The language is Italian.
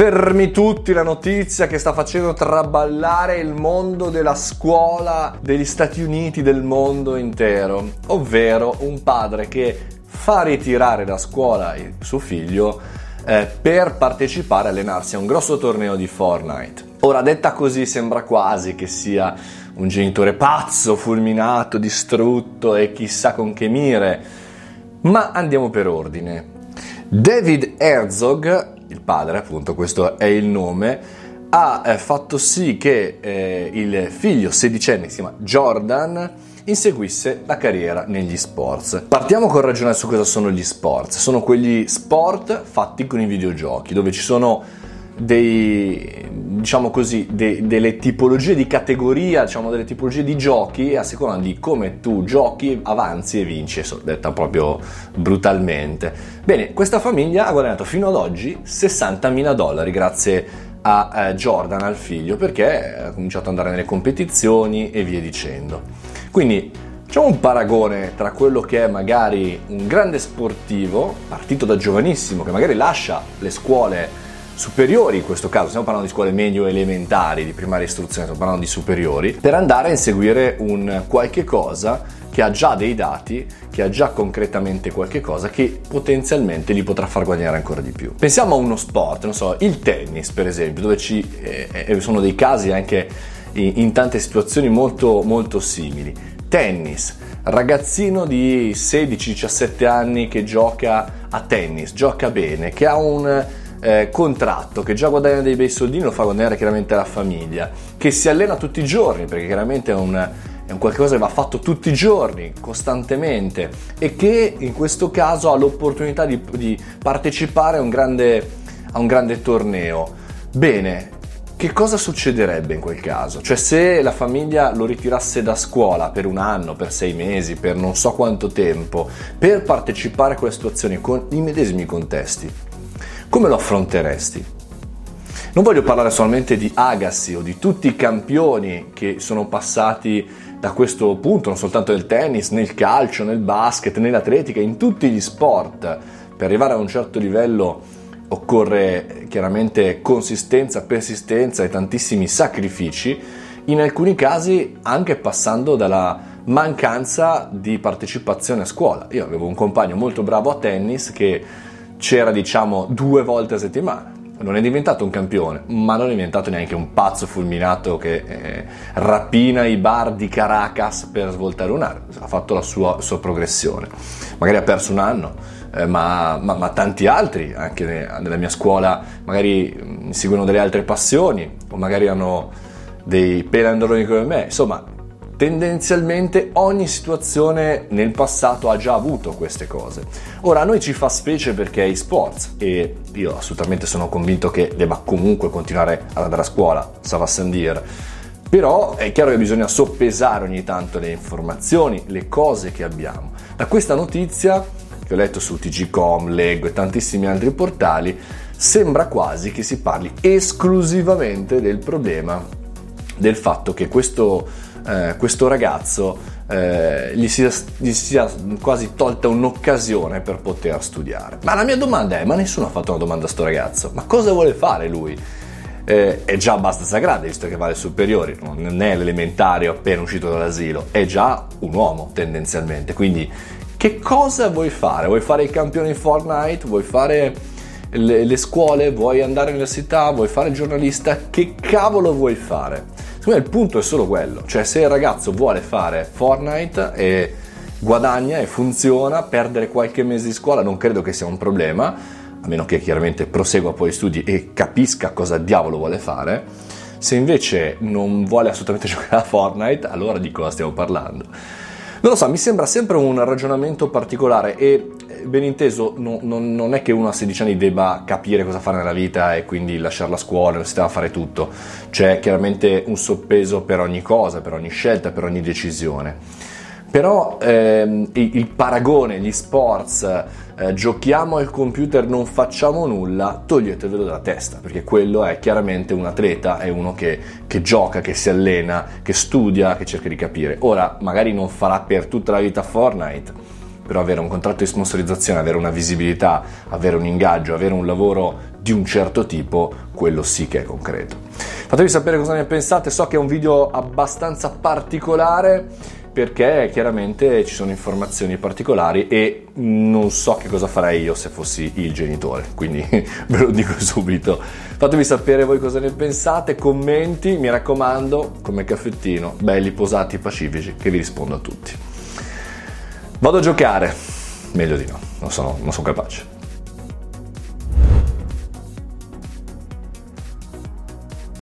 Fermi tutti la notizia che sta facendo traballare il mondo della scuola degli Stati Uniti, del mondo intero, ovvero un padre che fa ritirare da scuola il suo figlio eh, per partecipare e allenarsi a un grosso torneo di Fortnite. Ora, detta così, sembra quasi che sia un genitore pazzo, fulminato, distrutto e chissà con che mire, ma andiamo per ordine. David Herzog il padre, appunto, questo è il nome, ha eh, fatto sì che eh, il figlio sedicenne, si chiama Jordan, inseguisse la carriera negli sports. Partiamo con ragionare su cosa sono gli sports. Sono quegli sport fatti con i videogiochi, dove ci sono dei, diciamo così, de, delle tipologie di categoria, diciamo delle tipologie di giochi a seconda di come tu giochi avanzi e vinci, detta proprio brutalmente. Bene, questa famiglia ha guadagnato fino ad oggi 60.000 dollari grazie a eh, Jordan, al figlio, perché ha cominciato ad andare nelle competizioni e via dicendo. Quindi Facciamo un paragone tra quello che è magari un grande sportivo, partito da giovanissimo, che magari lascia le scuole superiori in questo caso, stiamo parlando di scuole medio elementari, di primaria istruzione, stiamo parlando di superiori, per andare a inseguire un qualche cosa che ha già dei dati, che ha già concretamente qualche cosa che potenzialmente li potrà far guadagnare ancora di più. Pensiamo a uno sport, non so, il tennis per esempio, dove ci eh, sono dei casi anche in, in tante situazioni molto, molto simili. Tennis, ragazzino di 16-17 anni che gioca a tennis, gioca bene, che ha un eh, contratto che già guadagna dei bei soldini lo fa guadagnare chiaramente la famiglia, che si allena tutti i giorni perché chiaramente è un, è un qualcosa che va fatto tutti i giorni, costantemente e che in questo caso ha l'opportunità di, di partecipare a un, grande, a un grande torneo. Bene, che cosa succederebbe in quel caso? Cioè se la famiglia lo ritirasse da scuola per un anno, per sei mesi, per non so quanto tempo, per partecipare a quelle situazioni con i medesimi contesti, come lo affronteresti? Non voglio parlare solamente di Agassi o di tutti i campioni che sono passati da questo punto, non soltanto nel tennis, nel calcio, nel basket, nell'atletica, in tutti gli sport. Per arrivare a un certo livello occorre chiaramente consistenza, persistenza e tantissimi sacrifici, in alcuni casi anche passando dalla mancanza di partecipazione a scuola. Io avevo un compagno molto bravo a tennis che c'era diciamo due volte a settimana. Non è diventato un campione, ma non è diventato neanche un pazzo fulminato che eh, rapina i bar di Caracas per svoltare un'area. Ha fatto la sua, sua progressione. Magari ha perso un anno, eh, ma, ma, ma, tanti altri, anche nella mia scuola, magari mm, seguono delle altre passioni, o magari hanno dei pelandroni come me. Insomma, tendenzialmente ogni situazione nel passato ha già avuto queste cose. Ora a noi ci fa specie perché è e-sports e io assolutamente sono convinto che debba comunque continuare ad andare a scuola, ça va sans dire. Però è chiaro che bisogna soppesare ogni tanto le informazioni, le cose che abbiamo. Da questa notizia che ho letto su TGCom, leggo e tantissimi altri portali, sembra quasi che si parli esclusivamente del problema del fatto che questo eh, questo ragazzo eh, gli, sia, gli, sia, quasi tolta un'occasione per poter studiare. Ma la mia domanda è, ma nessuno ha fatto una domanda a sto ragazzo, ma cosa vuole fare lui? Eh, è già abbastanza grande, visto che va alle superiori, non è l'elementario appena uscito dall'asilo, è già un uomo tendenzialmente, quindi che cosa vuoi fare? Vuoi fare il campione in Fortnite? Vuoi fare le, le scuole? Vuoi andare all'università? Vuoi fare il giornalista? Che cavolo vuoi fare? Secondo me il punto è solo quello, cioè se il ragazzo vuole fare Fortnite e guadagna e funziona, perdere qualche mese di scuola non credo che sia un problema, a meno che chiaramente prosegua poi gli studi e capisca cosa diavolo vuole fare. Se invece non vuole assolutamente giocare a Fortnite, allora di cosa stiamo parlando? Non lo so, mi sembra sempre un ragionamento particolare e ben inteso, no, non, non, è che uno a 16 anni debba capire cosa fare nella vita e quindi lasciare la scuola, si deve fare tutto. C'è chiaramente un soppeso per ogni cosa, per ogni scelta, per ogni decisione. Però ehm, il, il, paragone, gli sports, eh, giochiamo al computer, non facciamo nulla, toglietevelo dalla testa, perché quello è chiaramente un atleta, è uno che, che gioca, che si allena, che studia, che cerca di capire. Ora, magari non farà per tutta la vita Fortnite, però avere un contratto di sponsorizzazione, avere una visibilità, avere un ingaggio, avere un lavoro di un certo tipo, quello sì che è concreto. Fatemi sapere cosa ne pensate, so che è un video abbastanza particolare perché chiaramente ci sono informazioni particolari e non so che cosa farei io se fossi il genitore, quindi ve lo dico subito. Fatemi sapere voi cosa ne pensate, commenti, mi raccomando, come caffettino, belli, posati, pacifici, che vi rispondo a tutti. Vado a giocare, meglio di no, non sono, non sono capace.